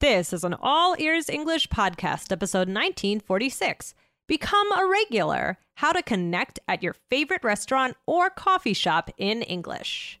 This is an All Ears English podcast, episode 1946. Become a regular How to Connect at Your Favorite Restaurant or Coffee Shop in English.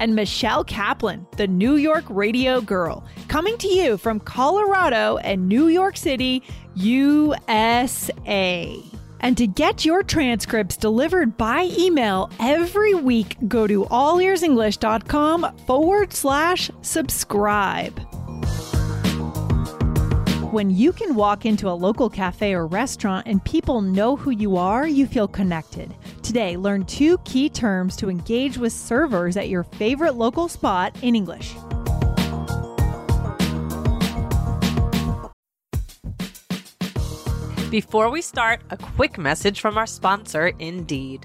and Michelle Kaplan, the New York radio girl, coming to you from Colorado and New York City. USA. And to get your transcripts delivered by email every week, go to allearsenglish.com forward slash subscribe. When you can walk into a local cafe or restaurant and people know who you are, you feel connected. Today, learn two key terms to engage with servers at your favorite local spot in English. Before we start, a quick message from our sponsor, Indeed.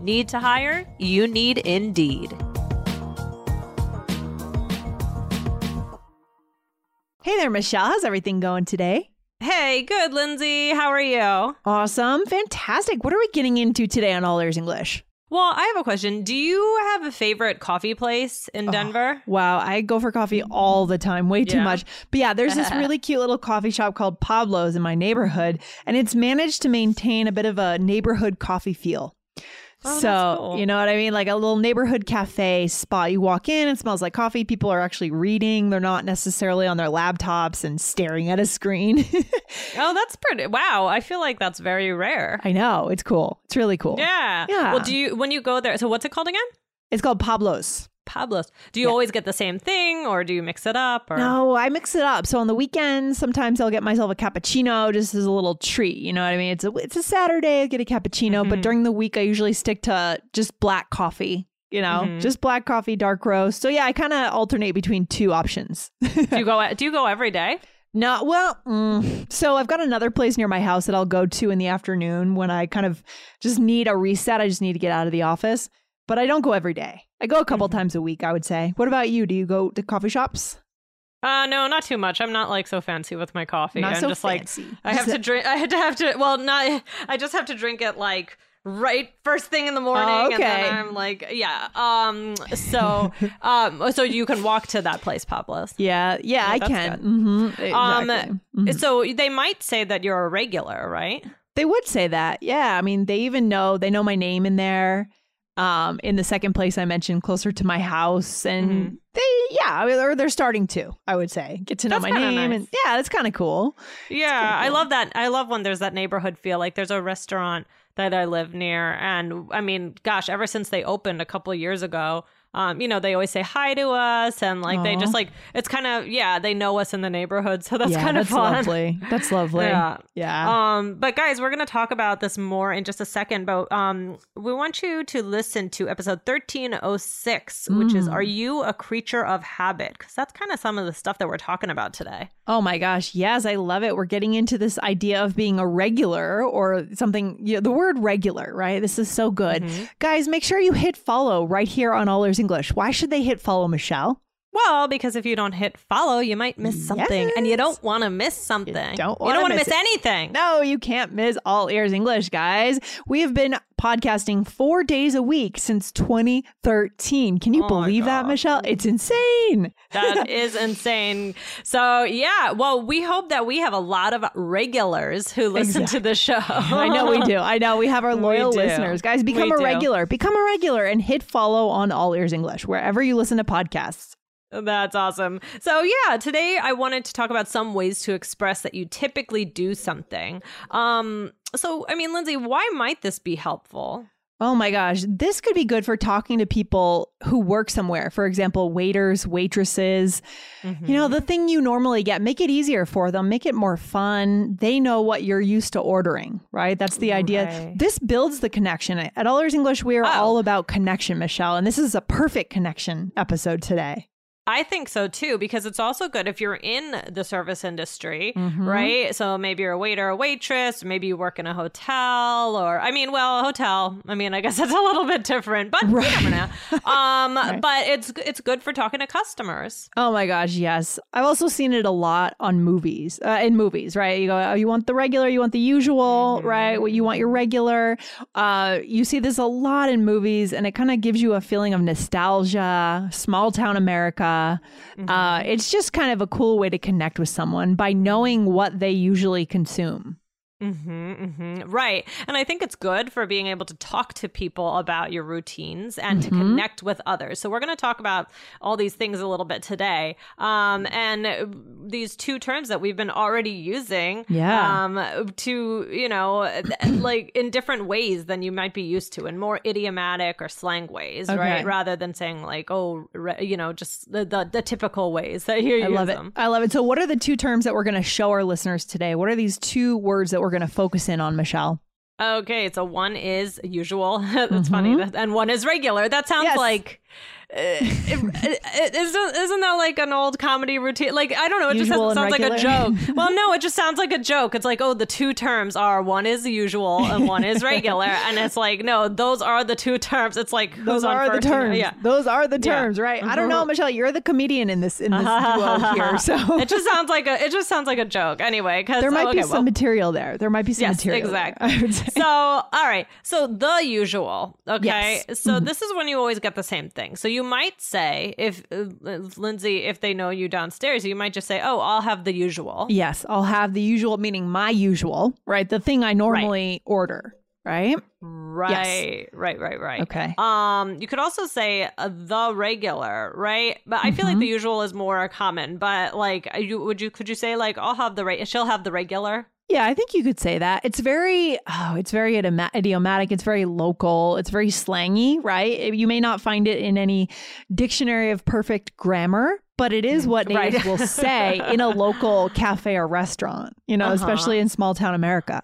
Need to hire? You need Indeed. Hey there, Michelle. How's everything going today? Hey, good, Lindsay. How are you? Awesome. Fantastic. What are we getting into today on All Ears English? Well, I have a question. Do you have a favorite coffee place in Denver? Wow, I go for coffee all the time, way too much. But yeah, there's this really cute little coffee shop called Pablo's in my neighborhood, and it's managed to maintain a bit of a neighborhood coffee feel. Oh, so, cool. you know what I mean? Like a little neighborhood cafe spot. You walk in, it smells like coffee. People are actually reading. They're not necessarily on their laptops and staring at a screen. Oh, that's pretty. Wow, I feel like that's very rare. I know. It's cool. It's really cool. Yeah. Yeah. Well, do you when you go there? So what's it called again? It's called Pablo's. Pablo's. Do you always get the same thing, or do you mix it up? Or No, I mix it up. So on the weekends, sometimes I'll get myself a cappuccino just as a little treat. You know what I mean? It's a it's a Saturday, I get a cappuccino, Mm-hmm. but during the week I usually stick to just black coffee. You know, Mm-hmm. just black coffee, dark roast. So yeah, I kind of alternate between two options. do you go? Do you go every day? no, well, mm, so I've got another place near my house that I'll go to in the afternoon when I kind of just need a reset. I just need to get out of the office, but I don't go every day. I go a couple Mm-hmm. times a week, I would say. What about you? Do you go to coffee shops? Uh, no, not too much. I'm not like so fancy with my coffee. Not I'm so just fancy. like I have to drink. I had to have to. Well, not. I just have to drink it like right first thing in the morning, Oh, and okay. then I'm like, yeah. Um. So, um. So you can walk to that place, Pablo's. Yeah, yeah, I can. good. hmm Um, exactly. Mhm. So they might say that you're a regular, right? They would say that. Yeah, I mean, they even know they know my name in there. Um, in the second place I mentioned, closer to my house, and Mm-hmm. they, yeah, I mean, or they're starting to. I would say get to know That's my name, nice. and yeah, that's kind of cool. Yeah, I love that. I love when there's that neighborhood feel. Like there's a restaurant that I live near, and I mean, gosh, ever since they opened a couple of years ago, um, you know, they always say hi to us, and like they just like it's kind of yeah, they know us in the neighborhood, so that's yeah, kind of that's fun. lovely. That's lovely. Yeah. yeah. Um, but guys, we're gonna talk about this more in just a second. But um, we want you to listen to episode thirteen oh six, which is. "Are you a creature of habit?" Because that's kind of some of the stuff that we're talking about today. Oh my gosh, yes, I love it. We're getting into this idea of being a regular or something, you know, the word regular, right? This is so good. Mm-hmm. Guys, make sure you hit follow right here on All Ears English. Why should they hit follow, Michelle? Well, because if you don't hit follow, you might miss something, and you don't want to miss something. don't you don't want to miss miss anything. No, you can't miss All Ears English, guys. We have been podcasting four days a week since 2013. Can you Oh believe that, Michelle? It's insane. That is insane. So, yeah, well, we hope that we have a lot of regulars who listen to the show. I know we do. I know we have our loyal listeners. Guys, become We a do. regular. Become a regular and hit follow on All Ears English wherever you listen to podcasts. That's awesome. So, yeah, today I wanted to talk about some ways to express that you typically do something. Um, so, I mean, Lindsay, why might this be helpful? Oh my gosh, this could be good for talking to people who work somewhere. For example, waiters, waitresses. You know, the thing you normally get, make it easier for them, make it more fun. They know what you're used to ordering, right? That's the idea. Right. This builds the connection. At All Ears English, we are Oh. all about connection, Michelle. And this is a perfect connection episode today. I think so too, because it's also good if you're in the service industry, Mhm. right? So maybe you're a waiter or waitress, maybe you work in a hotel, or I mean, well, a hotel. I mean, I guess that's a little bit different, but Right. you never know. Um, But it's it's good for talking to customers. Oh my gosh, yes. I've also seen it a lot on movies. Uh, in movies, right? You go, oh, you want the regular, you want the usual, right? What you want your regular. Uh, you see this a lot in movies, and it kind of gives you a feeling of nostalgia, small town America. Uh, it's just kind of a cool way to connect with someone by knowing what they usually consume. Hmm hmm Right. And I think it's good for being able to talk to people about your routines and to connect with others. So we're going to talk about all these things a little bit today. Um, and these two terms that we've been already using Yeah. um, to, you know, like in different ways than you might be used to, in more idiomatic or slang ways, Okay. right? Rather than saying like, oh, you know, just the, the, the typical ways that you I use love it. I love it. So, what are the two terms that we're going to show our listeners today? What are these two words that we're going to focus in on, Michelle? Okay, so one is usual. That's funny. And one is regular. That sounds Mm-hmm. Yes. like. Uh, it- it- isn't, isn't that like an old comedy routine? Like, I don't know. It Usual just sounds like a joke. well, no, it just sounds like a joke. It's like, oh, the two terms are one is usual and one is regular. and it's like, no, those are the two terms. It's like, who's Those on are the terms. Yeah. Those are the Yeah. terms, right? I don't know, Mhm. Michelle. You're the comedian in this in this duo here, so it just sounds like a it just sounds like a joke anyway because there might okay, be some well, material there. There might be some Yes, material. there, exactly. I would say. So, all right. So the usual. Okay. Yes. Mm-hmm. So this is when you always get the same thing. So you might say, if uh, Lindsay, if they know you downstairs, you might just say, "Oh, I'll have the usual." yes, I'll have the usual, meaning my usual, right? The thing I normally order, right? Right. Right. Right. Right. Okay. Um, you could also say uh, the regular, right? But I feel like the Mm-hmm. usual is more common. But like, uh, you would you could you say like I'll have the right? She'll have the regular. Yeah, I think you could say that. It's very, oh, it's very idioma- idiomatic. It's very local. It's very slangy, right? You may not find it in any dictionary of perfect grammar, but it is what Right. natives will say in a local cafe or restaurant, you know, Uh-huh. especially in small town America.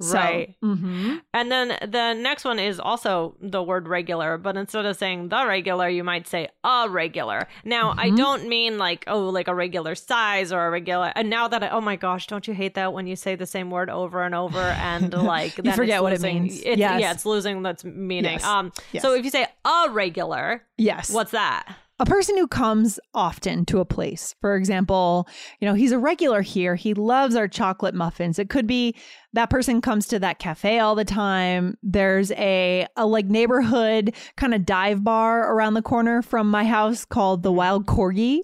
So, Right. mhm. And then the next one is also the word regular, but instead of saying the regular, you might say a regular. Now, I Mm-hmm. don't mean like, oh, like a regular size or a regular. And now that I, oh my gosh, don't you hate that when you say the same word over and over and like, then forget what it means. It's, Yes. Yeah, it's losing that's meaning. Yes. Um, Yes. So if you say a regular, Yes. what's that? A person who comes often to a place. For example, you know, he's a regular here. He loves our chocolate muffins. It could be that person comes to that cafe all the time. There's a a like neighborhood kind of dive bar around the corner from my house called the Wild Corgi.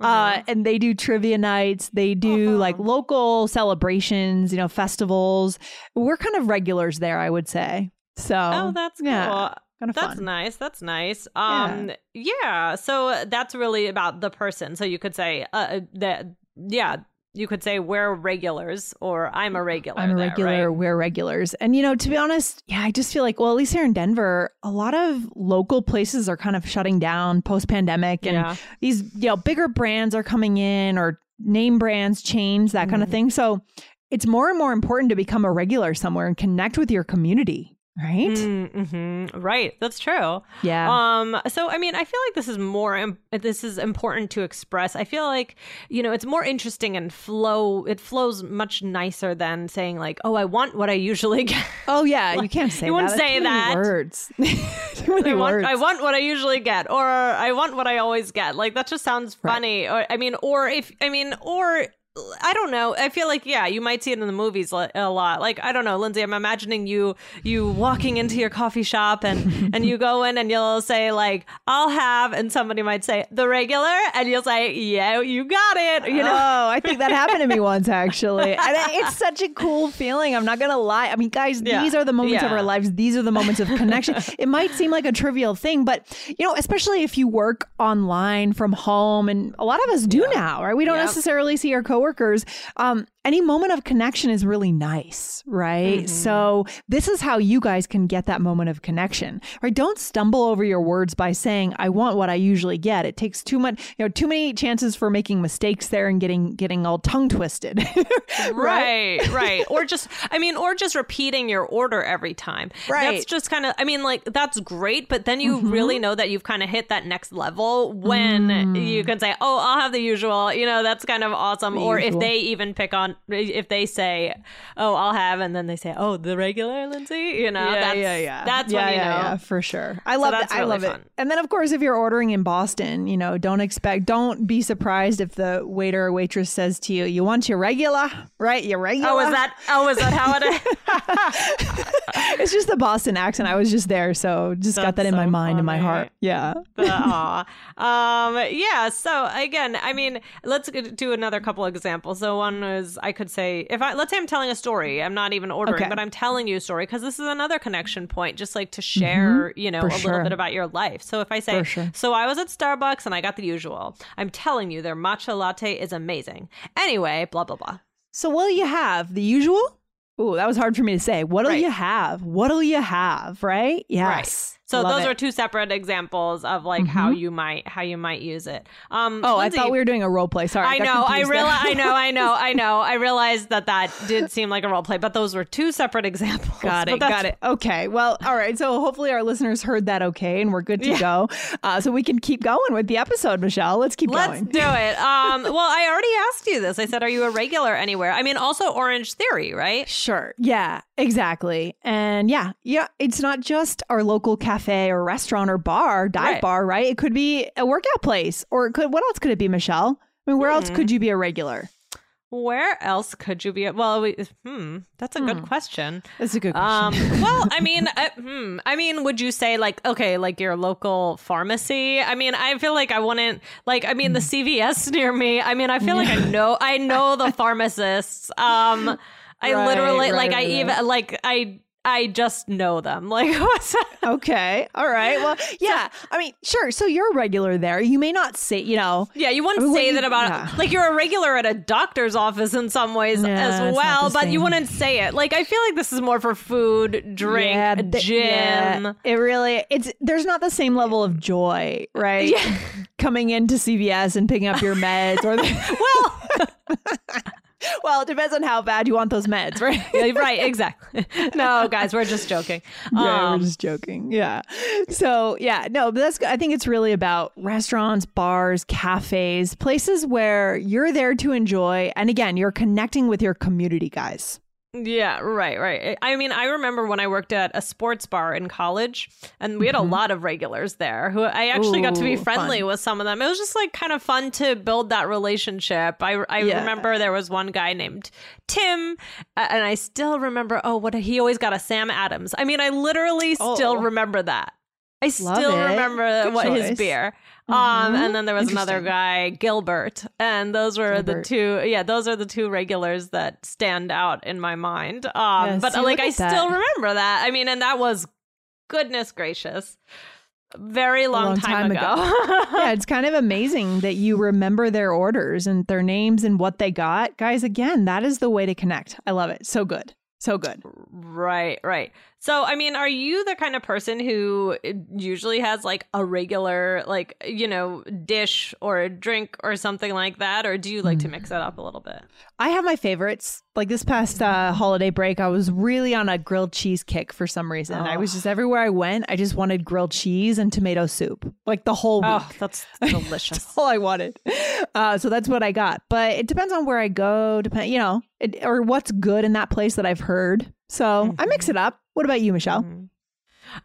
Uh, and they do trivia nights. They do Uh-huh. like local celebrations, you know, festivals. We're kind of regulars there, I would say. So, Oh, that's cool. yeah, kind of That's fun. nice. That's nice. Um, yeah. So that's really about the person. So you could say uh, that. Yeah, you could say we're regulars or I'm a regular. I'm a there, regular. right? We're regulars. And, you know, to be honest, yeah, I just feel like, well, at least here in Denver, a lot of local places are kind of shutting down post pandemic. And Yeah. these, you know, bigger brands are coming in or name brands, chains, that kind of Mm-hmm. thing. So it's more and more important to become a regular somewhere and connect with your community. Right? Mm-hmm. Right. That's true. Yeah. Um. So I mean, I feel like this is more. Im- this is important to express. I feel like you know it's more interesting and flow. It flows much nicer than saying like, "Oh, I want what I usually get." oh yeah, you can't say you wouldn't say that. Words. I want, words. I want what I usually get, or I want what I always get. Like that just sounds funny. Or I mean, or if I mean, or I don't know. I feel like yeah, you might see it in the movies a lot. Like I don't know, Lindsay. I'm imagining you you walking into your coffee shop and and you go in and you'll say like I'll have, and somebody might say the regular, and you'll say yeah, you got it. You know. Oh, I think that happened to me once actually. And it's such a cool feeling. I'm not gonna lie. I mean, guys, Yeah. these are the moments of our lives. These are the moments of connection. it might seem like a trivial thing, but you know, especially if you work online from home, and a lot of us do now, right? We don't necessarily see our coworkers. Um, any moment of connection is really nice, right? Mm-hmm. So this is how you guys can get that moment of connection, right? Don't stumble over your words by saying, "I want what I usually get." It takes too much, you know, too many chances for making mistakes there and getting getting all tongue twisted. right right or just i mean or just repeating your order every time Right. that's just kind of i mean like that's great but then you really know that you've kind of hit that next level when you can say oh i'll have the usual you know that's kind of awesome or if they even pick on if they say oh i'll have and then they say oh the regular lindsay you know that's that's yeah, when you yeah, know yeah, for sure. I love that's it. I love fun. it. And then, of course, if you're ordering in Boston, you know, don't expect, don't be surprised if the waiter or waitress says to you, "You want your regular, right? Your regular." oh is that oh is that how it is it's just the Boston accent. I was just there, so just got that That's in my mind and my heart. Yeah. Aw. um yeah so again i mean let's do another couple examples so one is i could say if i let's say i'm telling a story mm-hmm. i'm not even ordering Okay. but i'm telling you a story because this is another connection point just like to mm-hmm. share you know For a sure. little bit about your life so if i say sure. so i was at starbucks and i got the usual i'm telling you their matcha latte is amazing anyway blah blah blah So what'll you have? The usual? Ooh, that was hard for me to say. What'll Right. you have? What'll you have? Right? Yes. So Love those it. Mm-hmm. are two separate examples of like how you might how you might use it um Oh, Lindsay, I thought we were doing a role play. Sorry. I know. I realize. I know. I know. I know. I realized that that did seem like a role play, but those were two separate examples. Got it. Got it. Okay. Well, all right. So hopefully our listeners heard that okay, and we're good to go. Uh, so we can keep going with the episode, Michelle. Let's keep going. Let's do it. Um, well, I already asked you this. I said, "Are you a regular anywhere?" I mean, also Orange Theory, right? Sure. Yeah, exactly. And yeah, yeah, it's not just our local cafe or restaurant or bar, dive Right. bar, right? It could be a workout place or it could what else could it be, Michelle? I mean, where else Hmm. could you be a regular? Where else could you be? Well, we, hmm, that's a good question. That's a good Um, question. well, I mean, uh, hmm, I mean, would you say like okay, like your local pharmacy? I mean, I feel like I wouldn't like. I mean, the CVS near me. I mean, I feel like I know, I know the pharmacists. Um, I Right, literally like, right, I right. even like, I, I just know them. Like, what's that? okay. All right. Well, yeah. I mean, sure. So you're a regular there. You may not say, you know, Yeah, you wouldn't I mean, say you- that about yeah. like you're a regular at a doctor's office in some ways as well, but you wouldn't say it. Like I feel like this is more for food, drink, Yeah, th- gym. it really it's there's not the same level of joy, right? Yeah. Coming into CVS and picking up your meds or the, Well, well, it depends on how bad you want those meds, right? yeah, right, exactly. No, guys, we're just joking. Yeah, Um, we're just joking. Yeah. So yeah, no, but that's. I think it's really about restaurants, bars, cafes, places where you're there to enjoy, and again, you're connecting with your community, guys. Yeah, right, right. I mean, I remember when I worked at a sports bar in college, and we had a lot of regulars there who I actually got to be Mm-hmm. Friendly fun. with some of them. It was just like kind of fun to build that relationship. I, I Yeah. remember there was one guy named Tim, uh, and I still remember, oh, what he always got a Sam Adams. I mean, I literally still Oh. remember that. I Love still it. remember Good what his beer. Um, Mhm. and then there was another guy, Gilbert, and those were the two. Yeah, those are the two regulars that stand out in my mind. Um, Yeah, but see, like I that. still remember that. I mean, and that was goodness gracious, very long, long time, time ago. yeah, it's kind of amazing that you remember their orders and their names and what they got, guys. Again, that is the way to connect. I love it. So good. So good. Right, right. So, I mean, are you the kind of person who uh, usually has like a regular, like, you know, dish or a drink or something like that? Or do you like to mix it up a little bit? I have my favorites. Like this past uh, holiday break, I was really on a grilled cheese kick for some reason. I was Oh. just everywhere I went, I just wanted grilled cheese and tomato soup, like the whole week. Oh, that's delicious. That's all I wanted. Uh, so that's what I got. But it depends on where I go, depend, you know, it, or what's good in that place that I've heard. So I mix it up. What about you, Michelle? Mhm.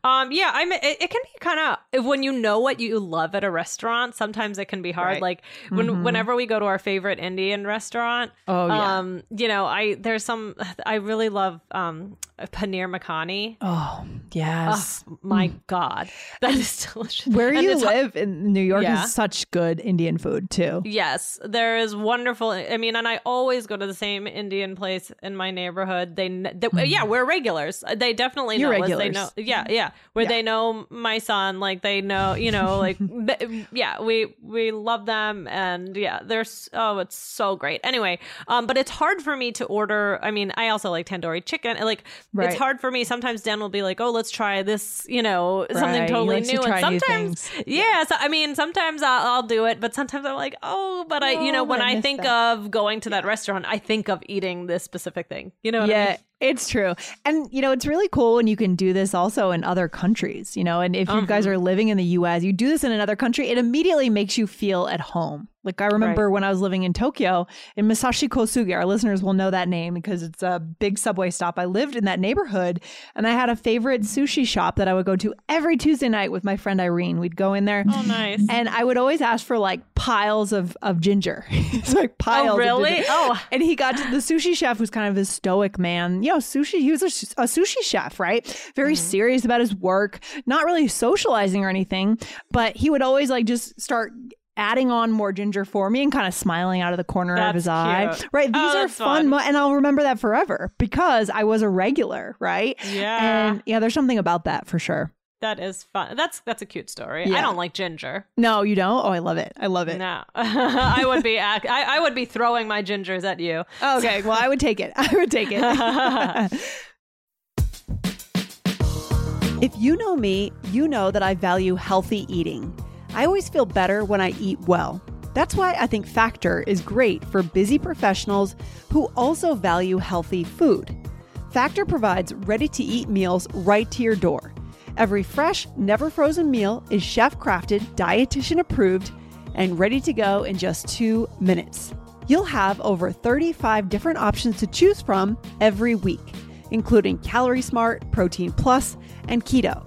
Um, yeah, I mean, it, it can be kind of when you know what you love at a restaurant. Sometimes it can be hard. Right. Like when Mhm. whenever we go to our favorite Indian restaurant, Oh yeah. um, you know, I there's some I really love um paneer makhani. oh yes. Oh, my God, that is delicious. Where And you live in New York Yeah. is such good Indian food too. Yes, there is wonderful. I mean, and I always go to the same Indian place in my neighborhood. They, they yeah, we're regulars. They definitely. You're know us. They regulars. know, yeah, yeah, where Yeah. they know my son. Like they know, you know, like yeah, we we love them, and yeah, they're s- oh, it's so great. Anyway, um, but it's hard for me to order. I mean, I also like tandoori chicken. Like Right. it's hard for me. Sometimes Dan will be like, oh, let's try this, you know, Right. something totally likes to new, and sometimes things. yeah, so I mean, sometimes I'll, I'll do it, but sometimes I'm like, oh, but I, you know, when I I think that. of going to that restaurant, I think of eating this specific thing. You know what I yeah, mean? It's true. And you know, it's really cool when you can do this also in other countries, you know, and if you guys Mhm. are living in the US, you do this in another country, it immediately makes you feel at home. Like I remember when I was living in Tokyo in Musashi Kosugi, our listeners will know that name because it's a big subway stop. I lived in that neighborhood and I had a favorite sushi shop that I would go to every Tuesday night with my friend Irene. We'd go in there Oh, nice. and I would always ask for like piles of, of ginger. it's like piles oh, of really? Oh, And he got to the sushi chef who's kind of a stoic man. You know, sushi, he was a, a sushi chef, right? Very Mm-hmm. serious about his work, not really socializing or anything, but he would always like just start adding on more ginger for me and kind of smiling out of the corner of That's his eye. Right. These Oh, are fun. fun. Mo- and I'll remember that forever because I was a regular, right? yeah. And yeah, there's something about that for sure. that is fun. That's that's a cute story. Yeah. I don't like ginger. No, you don't? Oh, I love it. I love it. No, I would be ac- I, I would be throwing my gingers at you. Okay, well, I would take it. I would take it. if you know me, you know that I value healthy eating. I always feel better when I eat well. That's why I think Factor is great for busy professionals who also value healthy food. Factor provides ready to eat meals right to your door. Every fresh, never frozen meal is chef crafted, dietitian approved, and ready to go in just two minutes. You'll have over 35 different options to choose from every week, including Calorie Smart, Protein Plus, and Keto.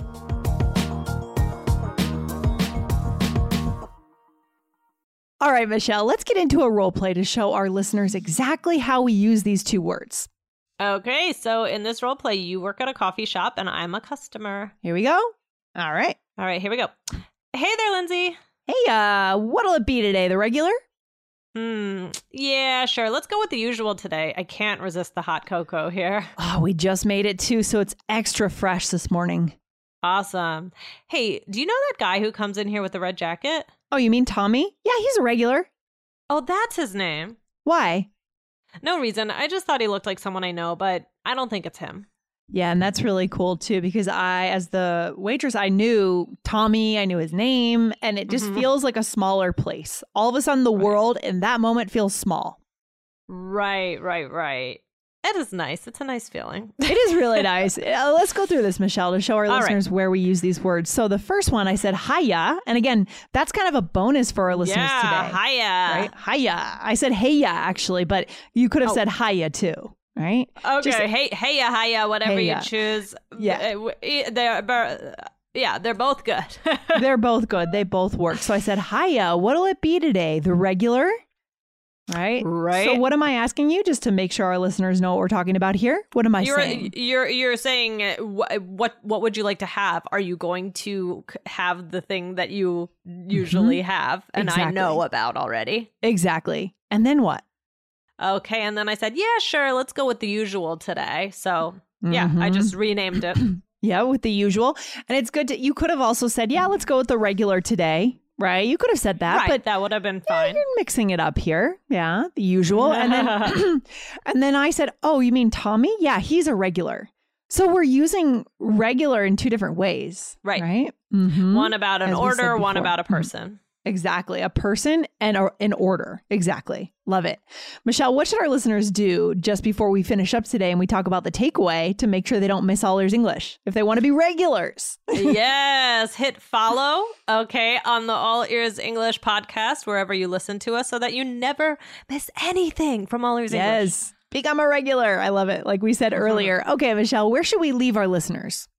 All right, Michelle, let's get into a role play to show our listeners exactly how we use these two words. Okay, so in this role play, you work at a coffee shop and I'm a customer. Here we go. All right. All right, here we go. Hey there, Lindsay. Hey, uh, what'll it be today? The regular? Hmm. Yeah, sure. Let's go with the usual today. I can't resist the hot cocoa here. Oh, we just made it too, so it's extra fresh this morning. Awesome. Hey, do you know that guy who comes in here with the red jacket? Oh, you mean Tommy? Yeah, he's a regular. Oh, that's his name. Why? No reason. I just thought he looked like someone I know, but I don't think it's him. Yeah, and that's really cool too because I, as the waitress, I knew Tommy, I knew his name, and it just Mhm. feels like a smaller place. All of a sudden, the Right. world in that moment feels small. Right, right, right. It is nice. It's a nice feeling. It is really nice. Uh, let's go through this, Michelle, to show our All right. listeners where we use these words. So the first one, I said hiya, and again, that's kind of a bonus for our listeners yeah, today. hiya. Right? Hiya. I said heya actually, but you could have Oh. said hiya too, right? Okay, Just- hey, heya, hiya, whatever you choose. Yeah. Uh, they're, yeah, they're both good. They're both good. They both work. So I said hiya. What'll it be today? The regular? Right? Right. So what am I asking you just to make sure our listeners know what we're talking about here? What am I you're saying? you're you're saying uh, wh- what what would you like to have? Are you going to have the thing that you usually have and I Mm-hmm. Know about already? Exactly. And then what? Okay, and then I said, "Yeah, sure, let's go with the usual today." So, yeah, I Mhm. just renamed it. Yeah, with the usual. And it's good to, you could have also said, yeah, let's go with the regular today, right? You could have said that, right, but that would have been yeah, fine. you're mixing it up here. Yeah, the usual. And then, and then I said, oh, you mean Tommy? Yeah, he's a regular. So we're using regular in two different ways. Right. Right. Mhm. One about an As order, one about a Mhm. person. Exactly. A person and a, an order. Exactly. Love it. Michelle, what should our listeners do just before we finish up today and we talk about the takeaway to make sure they don't miss all ears English if they want to be regulars? yes, hit follow, okay, on the All Ears English podcast, wherever you listen to us, so that you never miss anything from All Ears English. Yes. Become a regular. I love it. Like we said earlier. Okay, Michelle, where should we leave our listeners?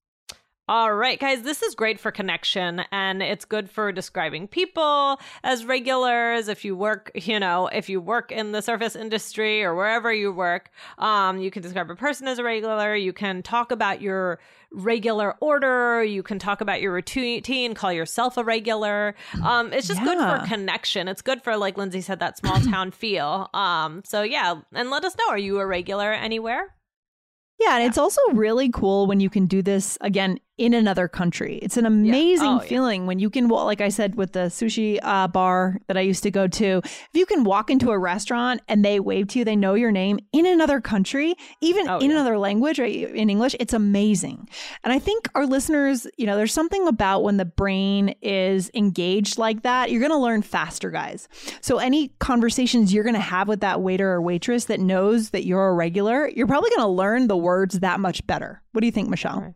All right, guys, this is great for connection and it's good for describing people as regulars. If you work, you know, if you work in the service industry or wherever you work, um, you can describe a person as a regular. You can talk about your regular order. You can talk about your routine, call yourself a regular. Um, it's just good for connection. It's good for, like Lindsay said, that small town feel. Um, so yeah, and let us know. Are you a regular anywhere? Yeah, and it's also really cool when you can do this again in another country. It's an amazing Oh, yeah. feeling when you can, well, like I said, with the sushi uh, bar that I used to go to, if you can walk into a restaurant and they wave to you, they know your name in another country, even Oh, in yeah. another language, right, in English, it's amazing. And I think our listeners, you know, there's something about when the brain is engaged like that, you're going to learn faster, guys. So any conversations you're going to have with that waiter or waitress that knows that you're a regular, you're probably going to learn the words that much better. What do you think, Michelle?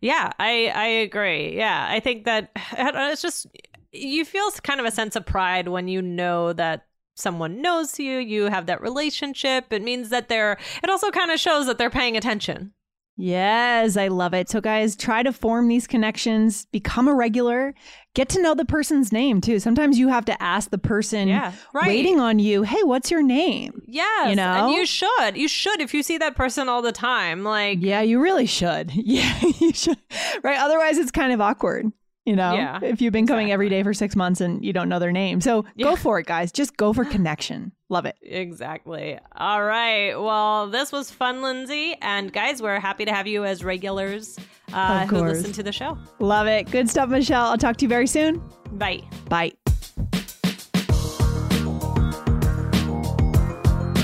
Yeah, I I agree. Yeah, I think that it's just you feel kind of a sense of pride when you know that someone knows you, you have that relationship. It means that they're it also kind of shows that they're paying attention. Yes, I love it. So, guys, try to form these connections, become a regular, get to know the person's name too. Sometimes you have to ask the person Yeah, right. waiting on you, hey, what's your name? Yes, You know? and you should. You should if you see that person all the time. Like Yeah, you really should. Yeah, you should. Right. Otherwise, it's kind of awkward, you know, Yeah, if you've been coming every day for six months and you don't know their name. So go for it, guys. Just go for connection. Love it. Exactly. All right. Well, this was fun, Lindsay. And guys, we're happy to have you as regulars uh, who listen to the show. Love it. Good stuff, Michelle. I'll talk to you very soon. Bye. Bye.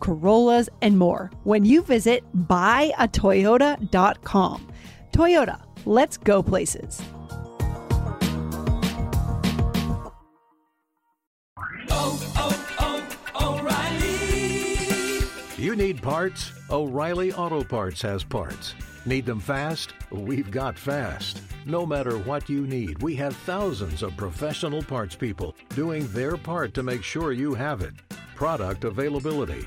Corollas, and more when you visit buyatoyota.com. Toyota, let's go places. Oh, oh, oh, O'Reilly. You need parts? O'Reilly Auto Parts has parts. Need them fast? We've got fast. No matter what you need, we have thousands of professional parts people doing their part to make sure you have it. Product availability